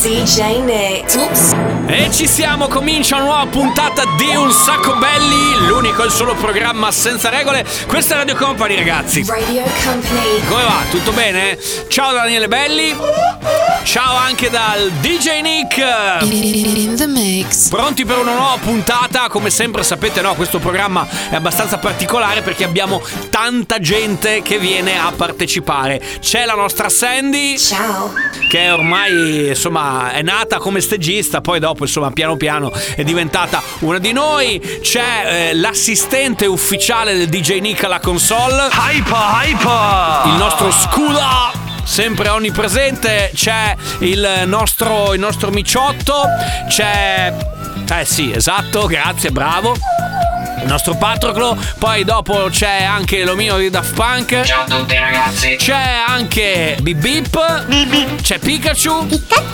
DJ Nick. Oops. E ci siamo, comincia una nuova puntata di Un Sacco Belli, l'unico e il solo programma senza regole. Questa è Radio Company, ragazzi. Radio Company. Come va? Tutto bene? Ciao da Daniele Belli. Ciao anche dal DJ Nick. In the mix. Pronti per una nuova puntata? Come sempre sapete, no, questo programma è abbastanza particolare perché abbiamo tanta gente che viene a partecipare. C'è la nostra Sandy Ciao. che ormai insomma è nata come stagista, poi dopo insomma piano piano è diventata una di noi. C'è eh, l'assistente ufficiale del DJ Nick alla console. Hyper, hyper! Il nostro scudo sempre onnipresente. C'è il nostro, il nostro miciotto. C'è. Eh sì, esatto, grazie, bravo. Il nostro Patroclo, poi dopo c'è anche l'omino di Daft Punk. Ciao a tutti ragazzi. C'è anche Bip Bip. C'è Pikachu.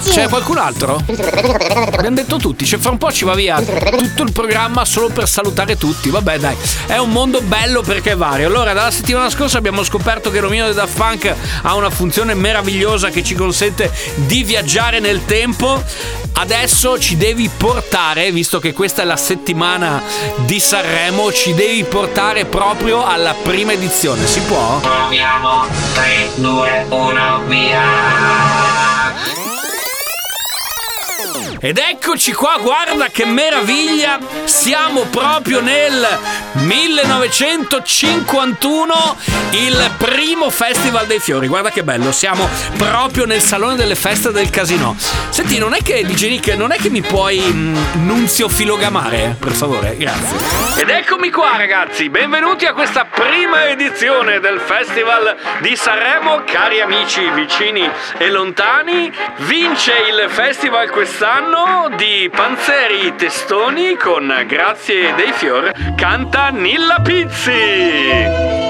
C'è qualcun altro? Abbiamo detto tutti, cioè fra un po' ci va via tutto il programma solo per salutare tutti. Vabbè, dai, è un mondo bello perché è vario. Allora, dalla settimana scorsa abbiamo scoperto che l'omino di Daft Punk ha una funzione meravigliosa che ci consente di viaggiare nel tempo. Adesso ci devi portare, visto che questa è la settimana di Sanremo, ci devi portare proprio alla prima edizione. Si può? Proviamo. 3, 2, 1, via. Ed eccoci qua, guarda che meraviglia! Siamo proprio nel 1951, il primo Festival dei Fiori. Guarda che bello, siamo proprio nel salone delle feste del casino. Senti, non è che DJ Nick, non è che mi puoi mm, nunzio filogamare, per favore, grazie. Ed eccomi qua, ragazzi, benvenuti a questa prima edizione del Festival di Sanremo, cari amici vicini e lontani. Vince il festival quest'anno di Panzeri Testoni con Grazie dei Fior canta Nilla Pizzi.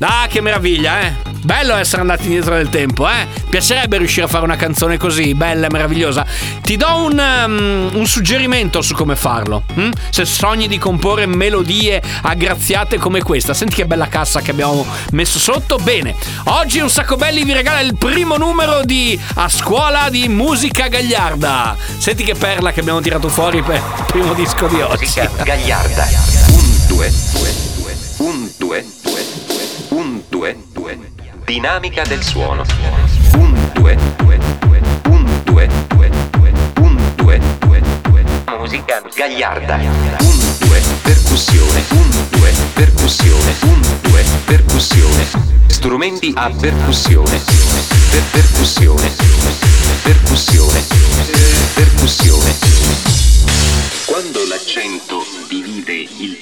Ah, che meraviglia, eh! Bello essere andati indietro nel tempo, eh? Piacerebbe riuscire a fare una canzone così, bella e meravigliosa. Ti do un, um, un suggerimento su come farlo. hm? Se sogni di comporre melodie aggraziate come questa, senti che bella cassa che abbiamo messo sotto. Bene, oggi un sacco belli vi regala il primo numero di A scuola di musica gagliarda. Senti che perla che abbiamo tirato fuori per il primo disco di oggi. Gagliarda. Un, due, due, Dinamica del suono. Un, due, due, due. Un, due, due, due. Un, due, due, due. Musica gagliarda. Un, due, percussione. Un, due, percussione. Un, due, percussione. Strumenti a percussione. Per percussione. Percussione. Percussione. Quando l'accento divide il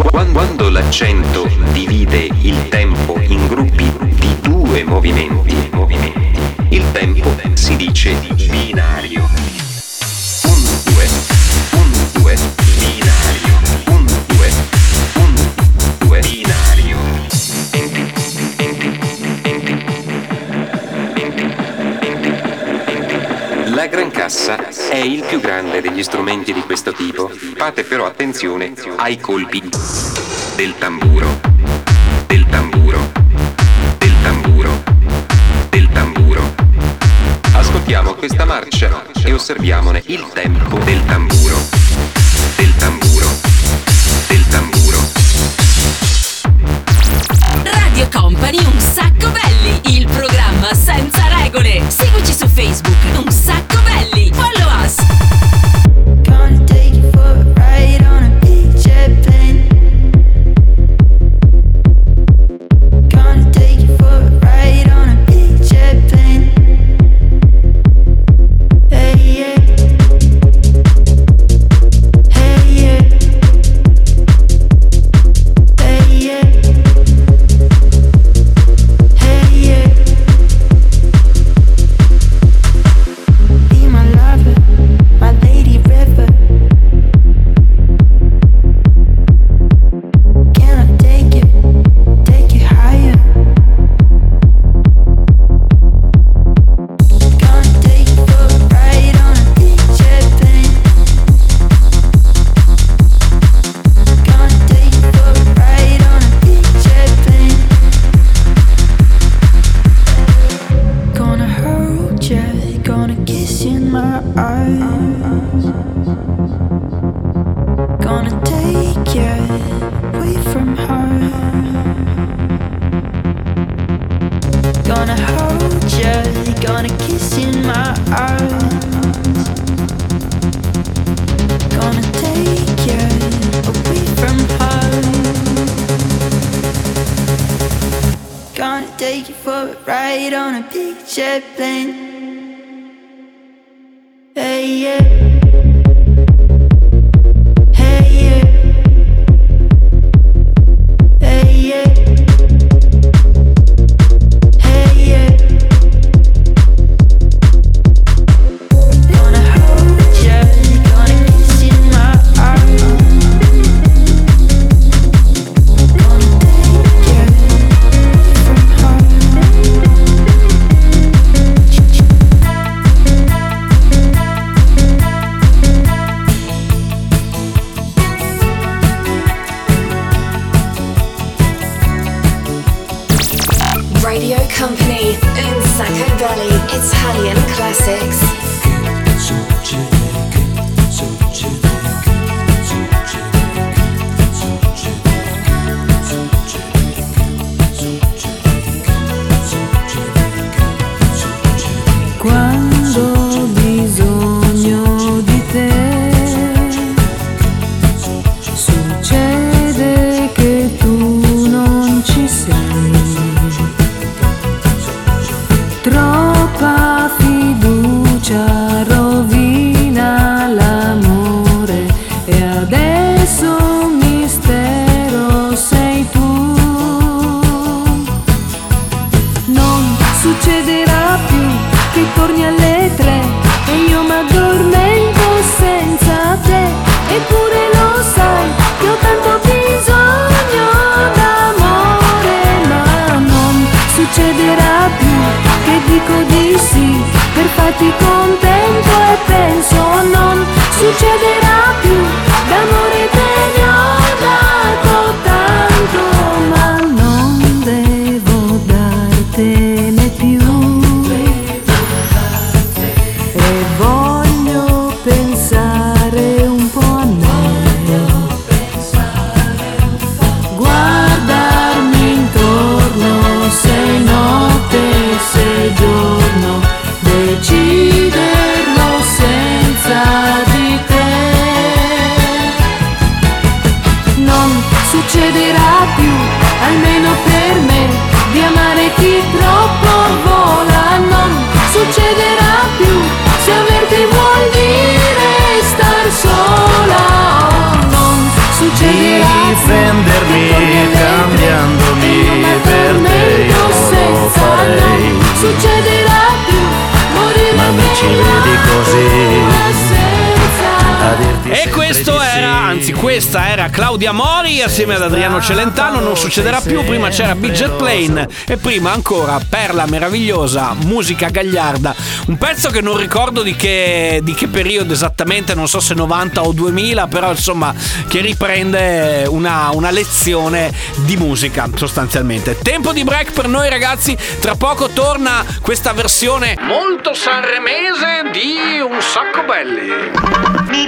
Quando l'accento divide il tempo in gruppi di due movimenti, il tempo si dice binario. Cassa è il più grande degli strumenti di questo tipo. Fate però attenzione ai colpi del tamburo, del tamburo, del tamburo, del tamburo. Ascoltiamo questa marcia e osserviamone il tempo del tamburo, del tamburo, del tamburo. Radio Company Un Sacco Belli, il programma senza regole. Seguici su Facebook, Un Sacco for a ride on a jet plane. Hey yeah. Succederà più che torni alle tre e io m'addormento senza te. Eppure lo sai che ho tanto bisogno d'amore, ma non succederà più che dico di sì per farti contento e penso non succederà più. D'amore succederà. Difendermi cambiandomi per te io lo farei. succederà più, morire Ma mi ci vedi così E questo era, sì. anzi questa era Claudia Mori assieme ad Adriano Celentano, non succederà più, prima c'era Big Jet Plane e prima ancora Perla meravigliosa, musica gagliarda, un pezzo che non ricordo di che, di che periodo esattamente, non so se 90 o 2000, però insomma che riprende una, una lezione di musica sostanzialmente. Tempo di break per noi ragazzi, tra poco torna questa versione molto sanremese di Un sacco belli.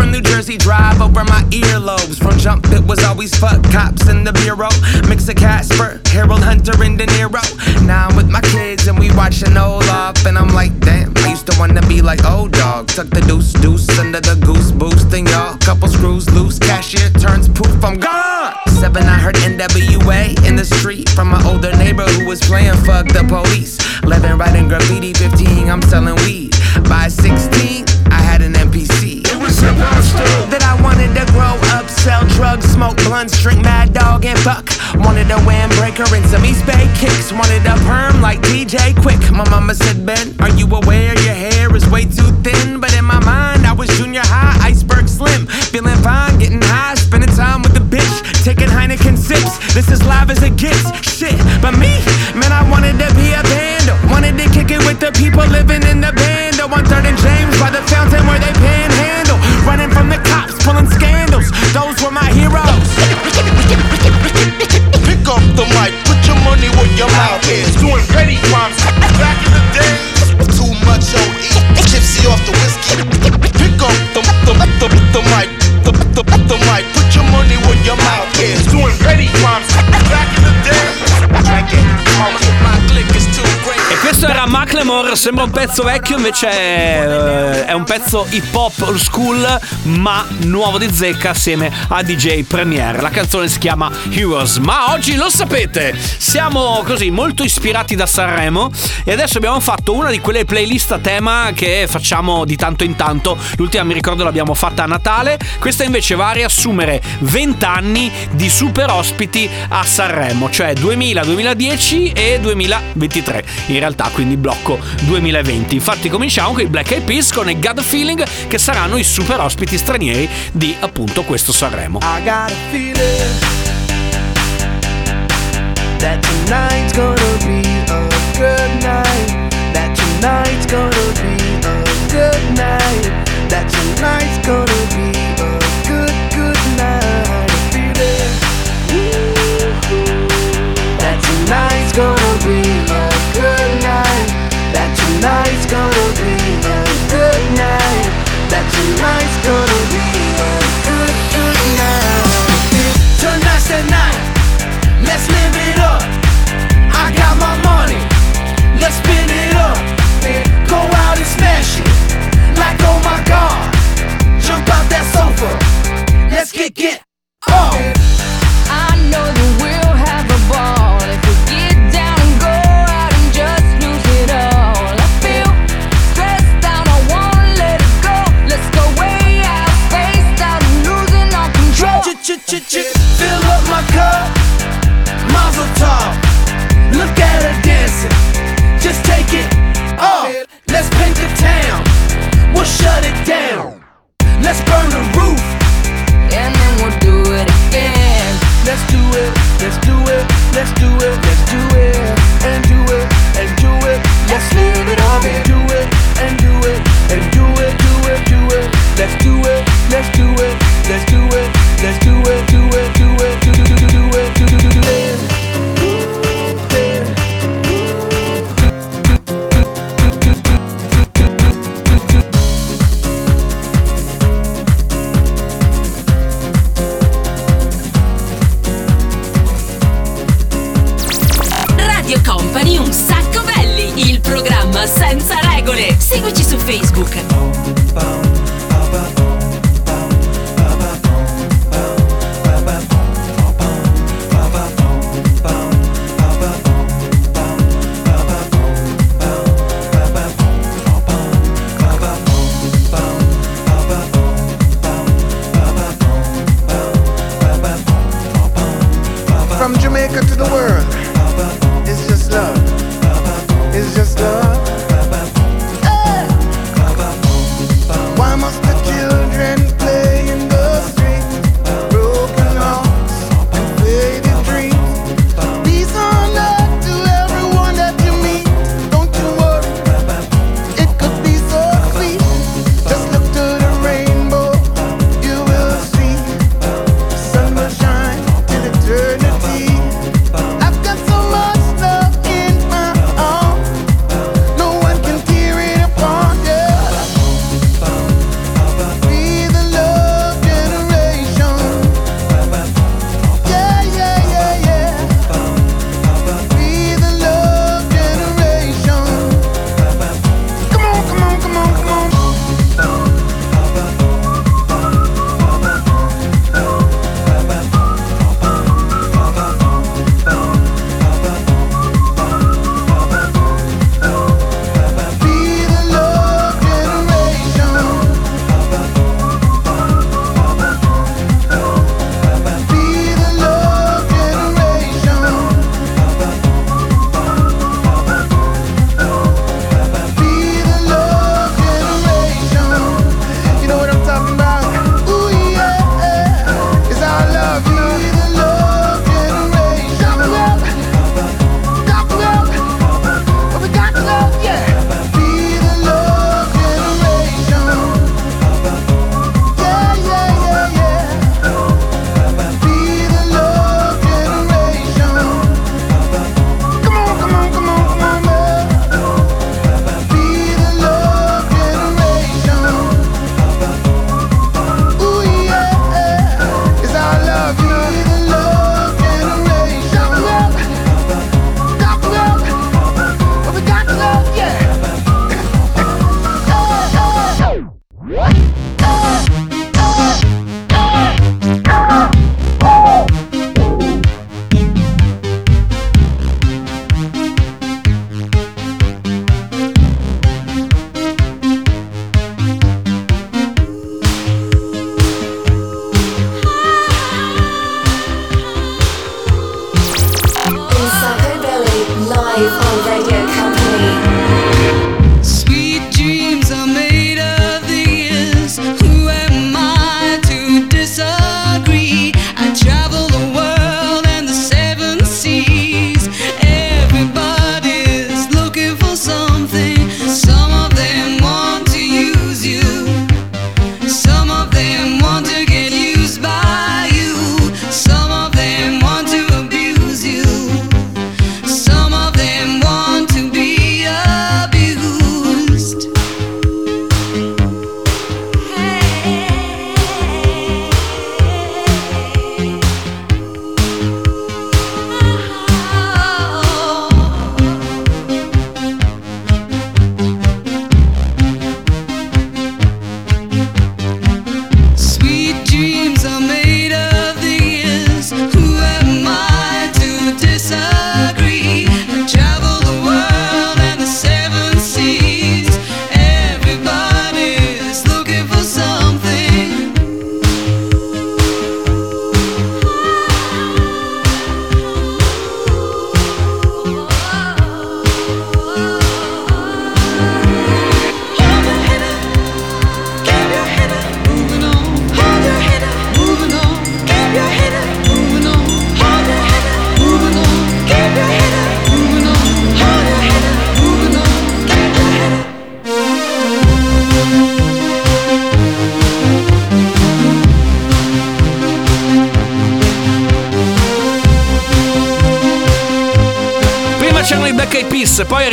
From New Jersey drive over my earlobes. From jump, it was always fuck cops in the bureau. Mix of Casper, Harold Hunter, and De Niro. Now I'm with my kids and we watching Olaf, and I'm like, damn. I used to wanna be like old dog. Tuck the deuce deuce under the goose boost, and y'all couple screws loose. Cashier turns poof, I'm gone. Seven, I heard NWA in the street from my older neighbor who was playing fuck the police. 11, writing graffiti. 15, I'm selling weed. By 16, I had an That I wanted to grow up, sell drugs, smoke blunts, drink mad dog, and fuck. Wanted a windbreaker and some East Bay kicks. Wanted a perm like DJ Quick. My mama said, Ben, are you aware Sembra, sembra, un pezzo vecchio, invece è, eh, è un pezzo hip hop old school, ma nuovo di zecca assieme a DJ Premiere. La canzone si chiama Heroes. Ma oggi lo sapete, siamo così molto ispirati da Sanremo e adesso abbiamo fatto una di quelle playlist a tema che facciamo di tanto in tanto. L'ultima mi ricordo l'abbiamo fatta a Natale. Questa invece va a riassumere 20 anni di super ospiti a Sanremo, cioè 2000, 2010 e 2023. In realtà quindi blocco 2020. Infatti cominciamo con i Black Eyed Peas con i God Feeling che saranno i super ospiti stranieri di appunto questo Sanremo. I got a feeling that tonight's gonna be a good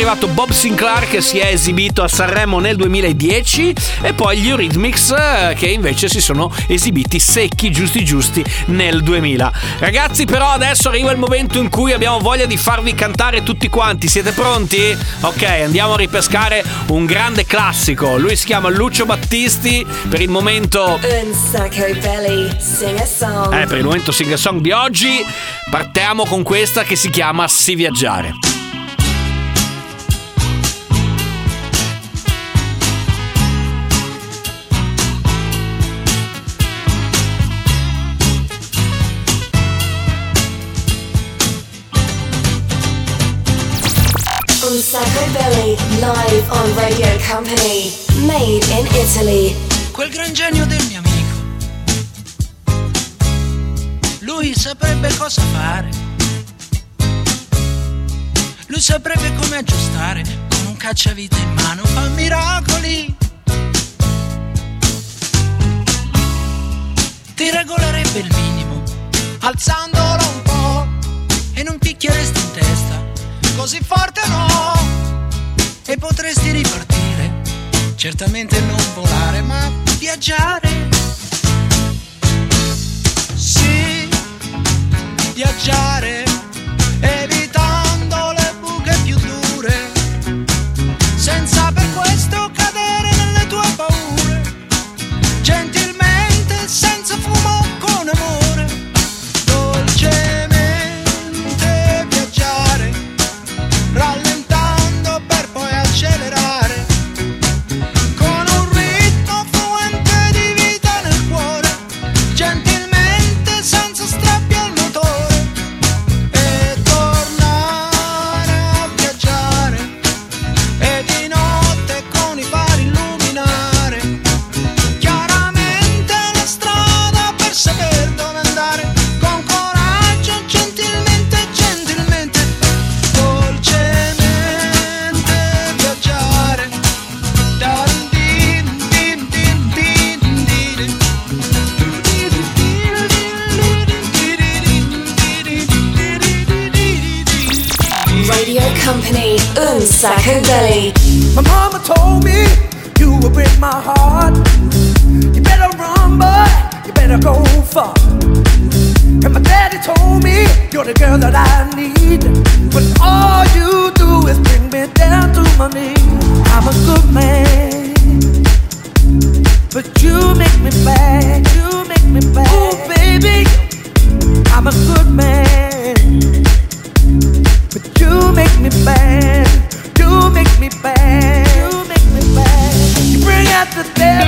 arrivato Bob Sinclair che si è esibito a Sanremo nel 2010 e poi gli Eurythmics eh, che invece si sono esibiti secchi, giusti giusti nel 2000. Ragazzi però adesso arriva il momento in cui abbiamo voglia di farvi cantare tutti quanti, siete pronti? Ok, andiamo a ripescare un grande classico, lui si chiama Lucio Battisti, per il momento... Belly, sing a. Eh, per il momento singer song di oggi partiamo con questa che si chiama Si viaggiare. Live on Radio Company. Made in Italy. Quel gran genio del mio amico. Lui saprebbe cosa fare. Lui saprebbe come aggiustare. Con un cacciavite in mano fa miracoli. Ti regolerebbe il minimo, alzandolo un po'. E non picchieresti in testa. Così forte no. E potresti ripartire. Certamente non volare, ma viaggiare. Sì, viaggiare, sacco belly. My mama told me you will break my heart. You better run, boy. You better go far. And my daddy told me you're the girl that I need. But all you do is bring me down to my knees. I'm a good man. But you make me bad. You make me bad. Oh, baby. I'm a good man. But you make me bad. Me bad. You make me bad. You bring out the devil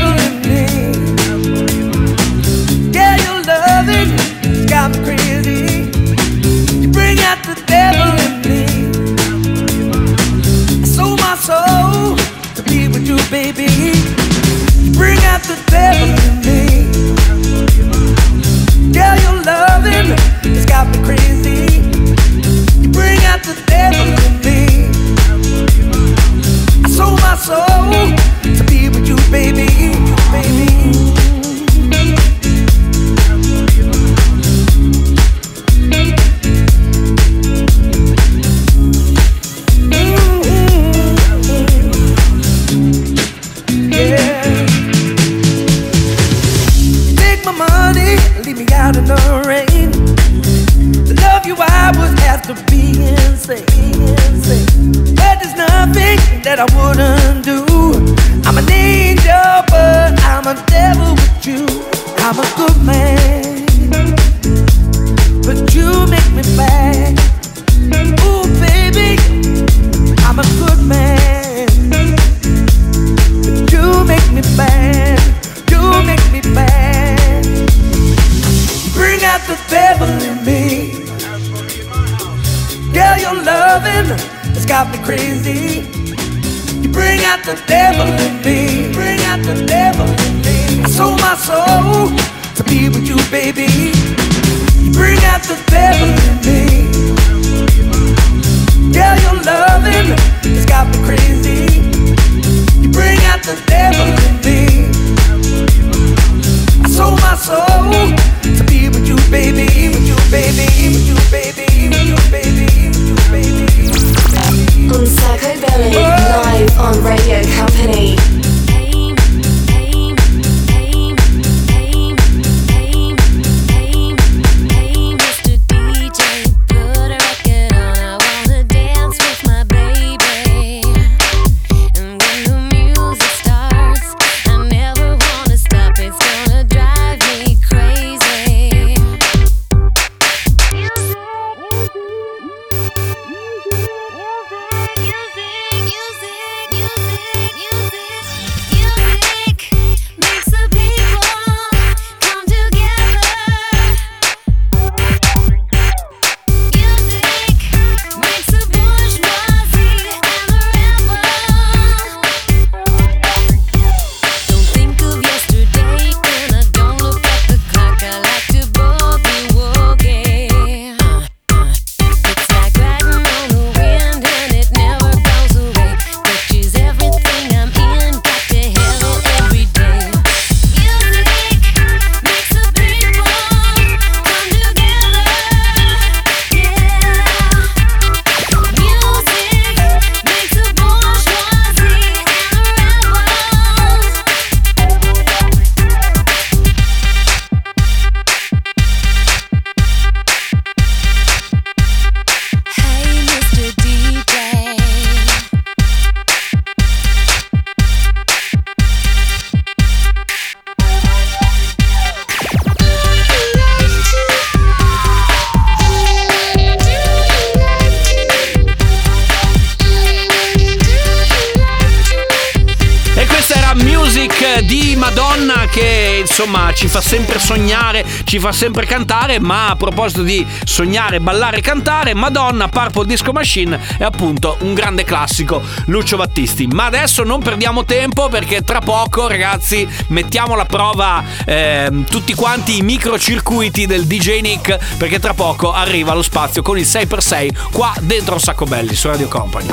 ci fa sempre sognare, ci fa sempre cantare, ma a proposito di sognare, ballare e cantare, Madonna Purple Disco Machine è appunto un grande classico, Lucio Battisti. Ma adesso non perdiamo tempo perché tra poco ragazzi mettiamo alla prova ehm, tutti quanti i microcircuiti del DJ Nick perché tra poco arriva lo spazio con il 6x6 qua dentro un sacco belli su Radio Company.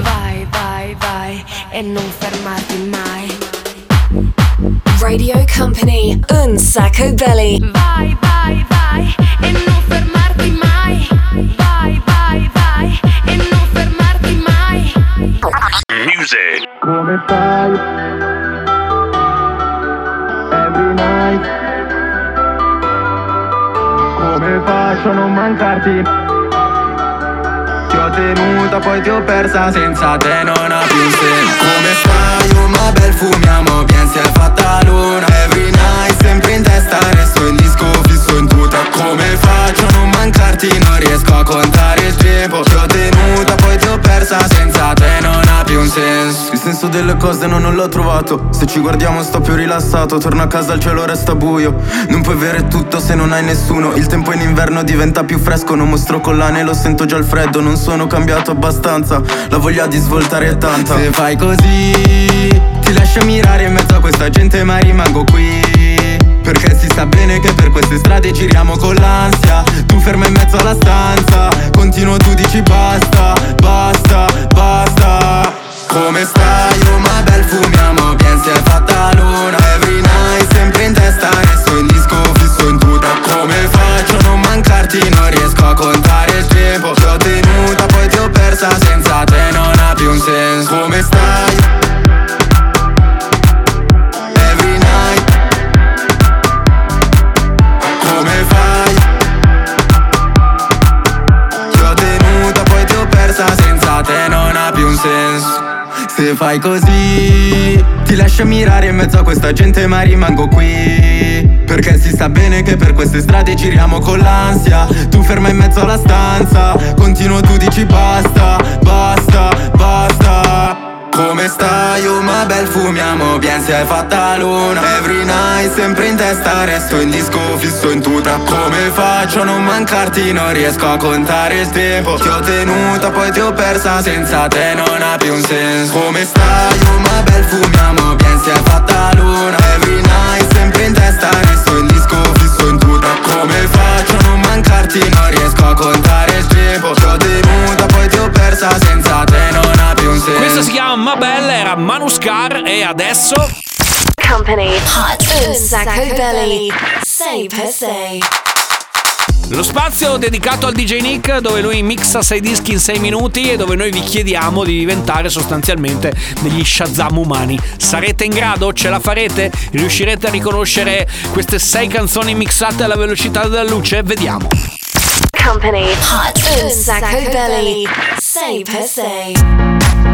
Vai, vai, vai e non fermarti mai. Radio Company, un sacco belly. Vai, vai, vai e non fermarti mai. Vai, vai, vai e non fermarti mai. Music. Come stai? Every night Come faccio a non mancarti? Ti ho tenuta poi ti ho persa Senza te non ha più senso Come stai? Ma bel fumiamo Bien si è fatta luna Every night sempre in testa Resto in disco Come faccio a non mancarti? Non riesco a contare il tempo Ti ho tenuta poi ti ho persa Senza te non ha più un senso. Senso delle cose no, non l'ho trovato. Se ci guardiamo sto più rilassato. Torno a casa il cielo resta buio. Non puoi avere tutto se non hai nessuno. Il tempo in inverno diventa più fresco. Non mostro collane, lo sento già il freddo. Non sono cambiato abbastanza. La voglia di svoltare è tanta. Se fai così Ti lascio mirare in mezzo a questa gente ma rimango qui perché si sa bene che per queste strade giriamo con l'ansia. Tu ferma in mezzo alla stanza Continuo tu dici basta, basta, basta questa gente ma rimango qui Perché si sa bene che per queste strade giriamo con l'ansia Tu ferma in mezzo alla stanza Continuo tu dici basta, basta, basta come stai? Oh ma bel fumiamo, bien si è fatta luna Every night sempre in testa, resto in disco fisso in tuta Come faccio a non mancarti? Non riesco a contare il tempo Ti ho tenuta, poi ti ho persa, senza te non ha più un senso Come stai? Oh ma bel fumiamo, bien si è fatta luna. Every night sempre in testa, resto in disco fisso in tuta. Come faccio a non mancarti? Non riesco a contare il tempo. Ti ho tenuta, poi ti ho persa, senza te non ha più un senso. Questa si chiama Mabel, era Manuscar e adesso... Company. Hot. Un sacco belly. Say per se. Lo spazio dedicato al DJ Nick dove lui mixa 6 dischi in 6 minuti e dove noi vi chiediamo di diventare sostanzialmente degli Shazam umani. Sarete in grado? Ce la farete? Riuscirete a riconoscere queste 6 canzoni mixate alla velocità della luce? Vediamo. Company Hot un sacco belly 6 per 6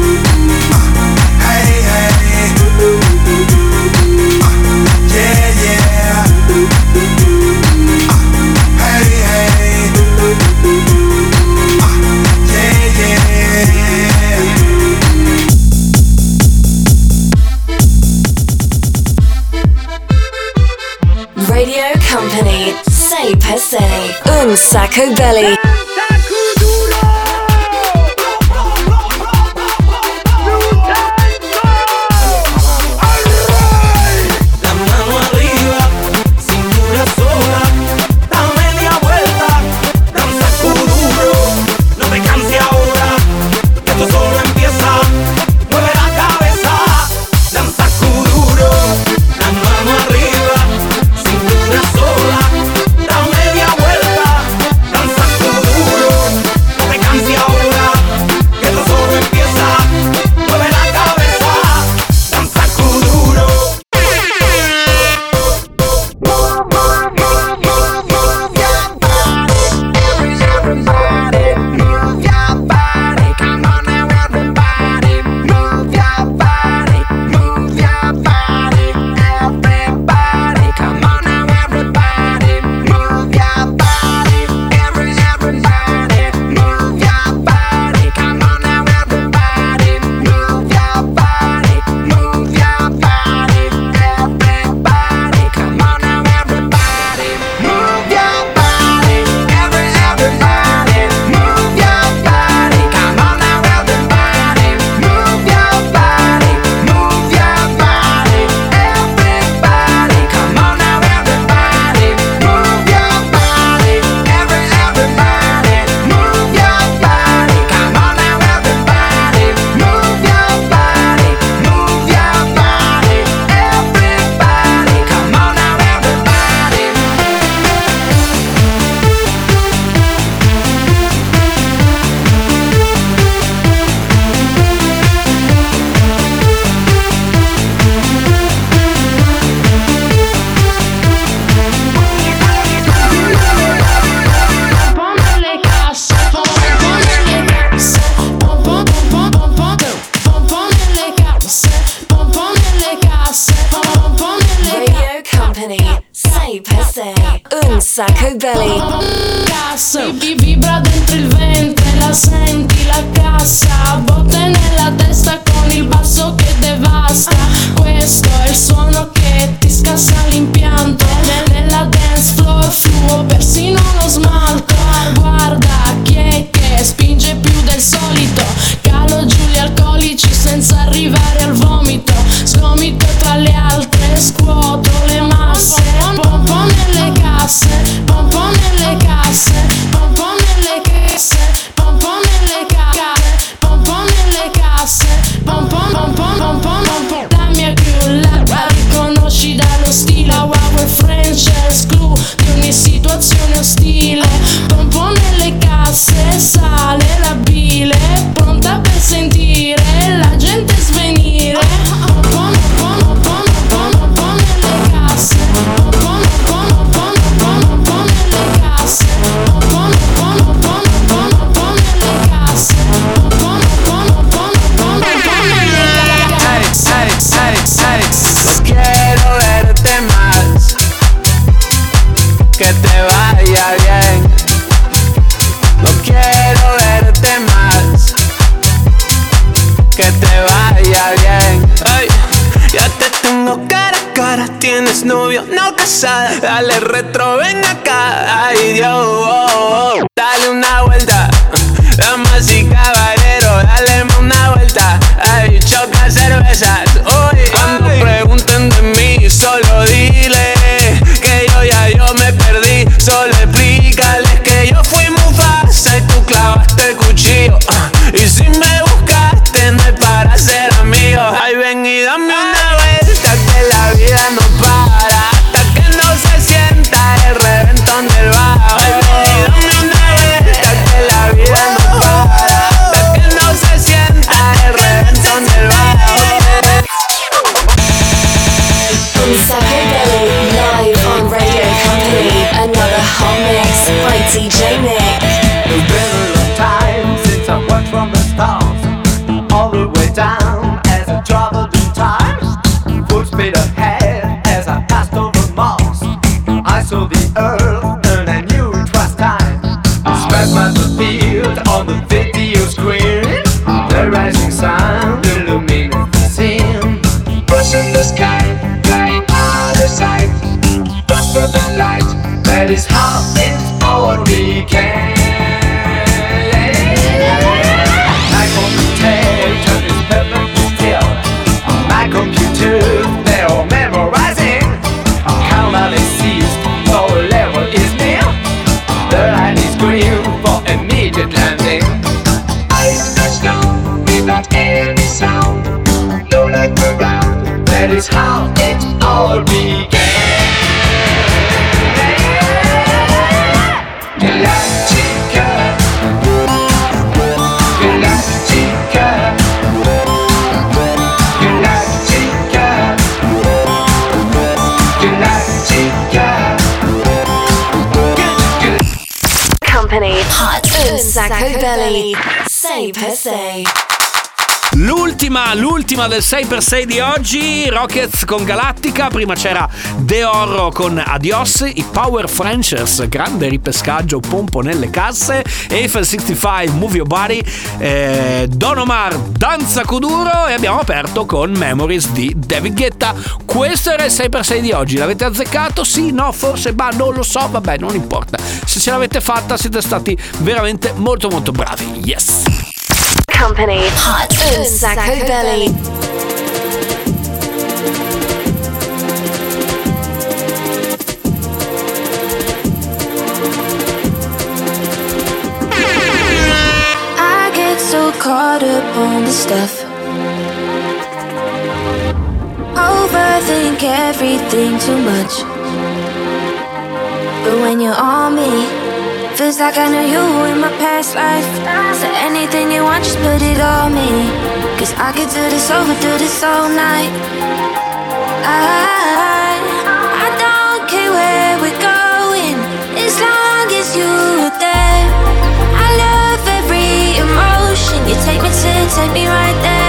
Se. Un sacco belly. down. Sacco Belly. Save her safe. l'ultima, l'ultima del 6x6 di oggi, Rockets con Galattica, prima c'era De Oro con Adios, i Power Frenchers, grande ripescaggio, pompo nelle casse, Eiffel 65, Move Your Body, eh, Don Omar, Danza Coduro e abbiamo aperto con Memories di David Guetta. Questo era il 6x6 di oggi, l'avete azzeccato? Sì, no, forse, ma non lo so, vabbè, non importa. Se ce l'avete fatta siete stati veramente molto molto bravi, yes! Company. Hot and Sacco Belly. I get so caught up on the stuff. Overthink everything too much. But when you're on me. Feels like I knew you in my past life. So anything you want, just put it on me. Cause I could do this over, do this all night. I, I don't care where we're going, as long as you're there. I love every emotion. You take me to, take me right there.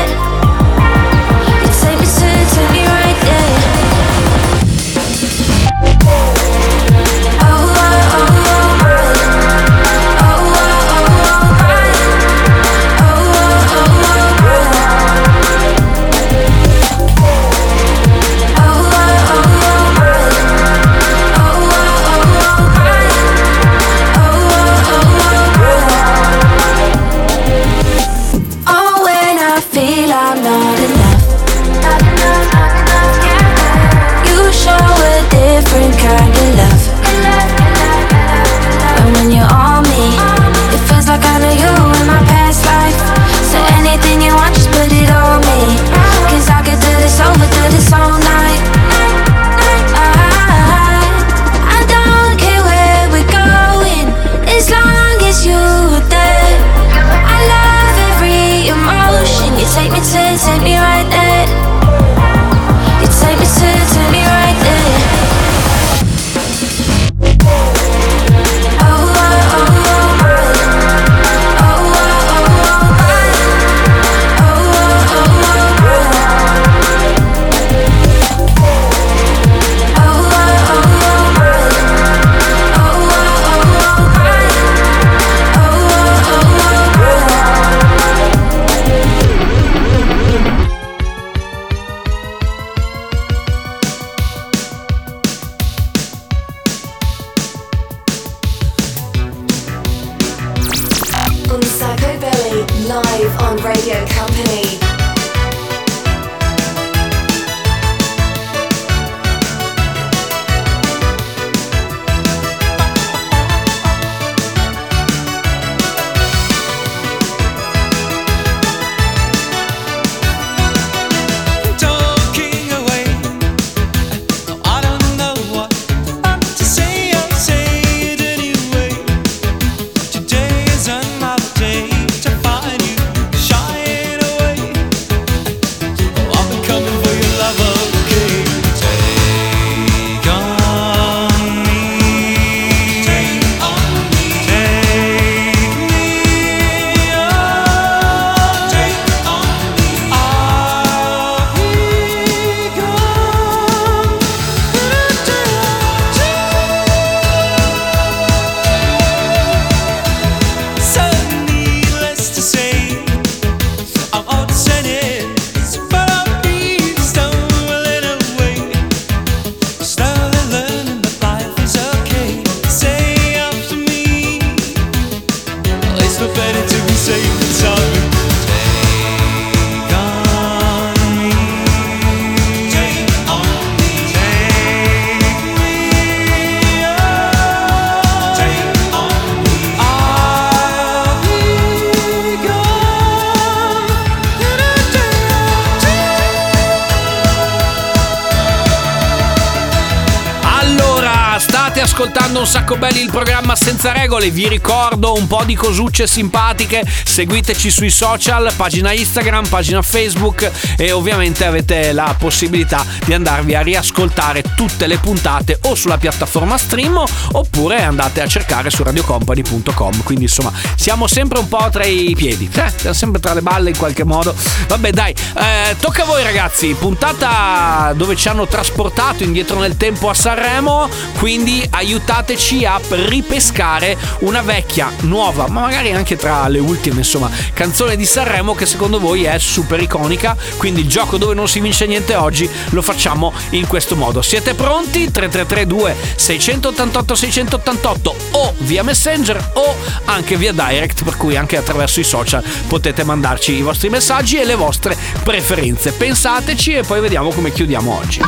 Regole. Vi ricordo un po' di cosucce simpatiche. Seguiteci sui social, pagina Instagram, pagina Facebook e ovviamente avete la possibilità di andarvi a riascoltare tutte le puntate o sulla piattaforma stream oppure andate a cercare su radiocompany.com. Quindi insomma, siamo sempre un po' tra i piedi, eh, siamo sempre tra le balle in qualche modo. Vabbè, dai, eh, tocca a voi ragazzi. Puntata dove ci hanno trasportato indietro nel tempo a Sanremo, quindi aiutateci a ripescare una vecchia, nuova, ma magari anche tra le ultime, insomma, canzone di Sanremo che secondo voi è super iconica. Quindi il gioco dove non si vince niente oggi lo facciamo in questo modo. Siete pronti? 3332 688 688 o via Messenger o anche via Direct, per cui anche attraverso i social potete mandarci i vostri messaggi e le vostre preferenze. Pensateci e poi vediamo come chiudiamo oggi.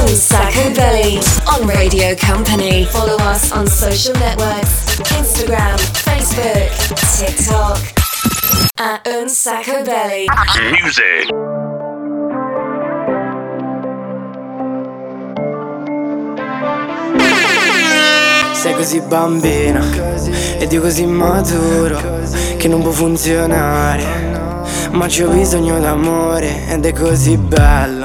Un Sacco Belly on Radio Company. Follow us on social networks Instagram, Facebook, TikTok. At Un Sacco Belly. Music. Sei così bambina ed io così maturo che non può funzionare. Ma c'ho bisogno d'amore ed è così bello.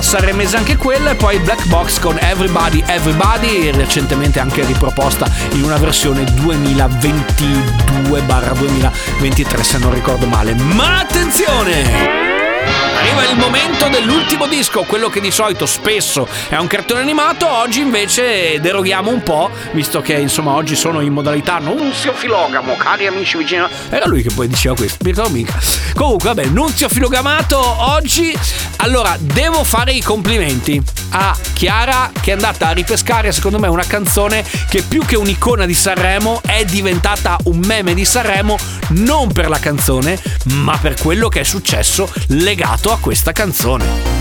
scoperta sanremese anche quella, e poi Black Box con Everybody Everybody, recentemente anche riproposta in una versione 2022-2023 se non ricordo male. Ma attenzione! Arriva il momento dell'ultimo disco, quello che di solito spesso è un cartone animato, oggi invece deroghiamo un po', visto che insomma oggi sono in modalità Nunzio Filogamo, cari amici vicini. Era lui che poi diceva questo, mi ricordo mica. Comunque, vabbè, Nunzio Filogamato oggi. Allora, devo fare i complimenti a Chiara che è andata a ripescare, secondo me, una canzone che più che un'icona di Sanremo è diventata un meme di Sanremo, non per la canzone, ma per quello che è successo legato a questa canzone.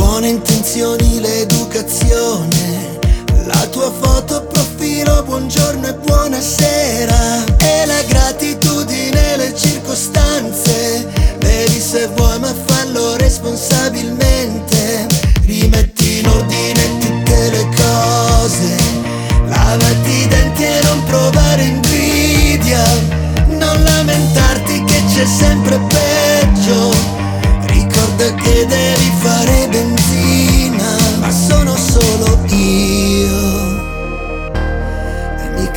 Buone intenzioni, l'educazione, la tua foto profilo, buongiorno e buonasera. E la gratitudine, le circostanze, bevi se vuoi ma fallo responsabilmente. Rimetti in ordine tutte le cose, lavati i denti e non provare invidia. Non lamentarti che c'è sempre peggio. Ricorda che devi fare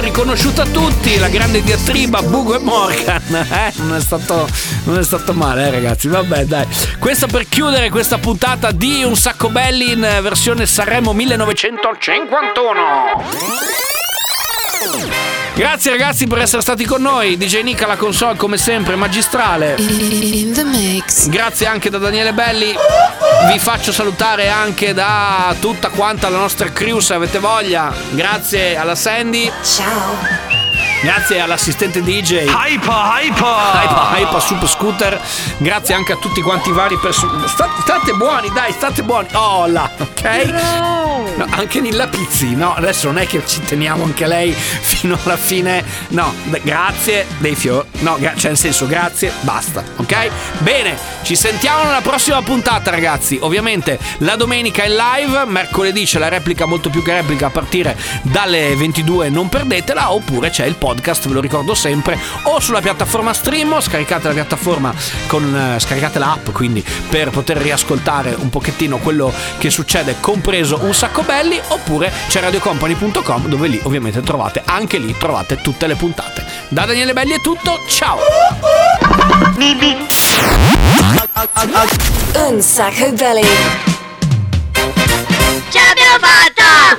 Sicuramente l'avete riconosciuta tutti, la grande diatriba Bugo e Morgan. Eh? Non, è stato, non è stato male, eh, ragazzi. Vabbè, dai. Questo per chiudere questa puntata di Un sacco belli in versione Sanremo 1951. Grazie ragazzi per essere stati con noi. DJ Nick alla console come sempre, magistrale. In the mix. Grazie anche da Daniele Belli. Vi faccio salutare anche da tutta quanta la nostra crew se avete voglia. Grazie alla Sandy. Ciao. Grazie all'assistente DJ. Hypa, hypa. Hypa, Hypa Super Scooter. Grazie anche a tutti quanti i vari personaggi. State buoni, dai, state buoni. Oh là, ok? No, anche Nilla Pizzi. No, adesso non è che ci teniamo anche lei fino alla fine. No, grazie dei fiori. No, gra- cioè nel senso, grazie, basta, ok? Bene, ci sentiamo nella prossima puntata, ragazzi. Ovviamente la domenica in live, mercoledì c'è la replica molto più che replica a partire dalle 22, non perdetela, oppure c'è il podcast, podcast, ve lo ricordo sempre, o sulla piattaforma stream, o scaricate la piattaforma con eh, scaricate l'app, quindi per poter riascoltare un pochettino quello che succede, compreso un sacco belli, oppure c'è radiocompany.com dove lì ovviamente trovate anche lì trovate tutte le puntate. Da Daniele Belli è tutto, ciao. Un sacco belli. Ce l'abbiamo fatta!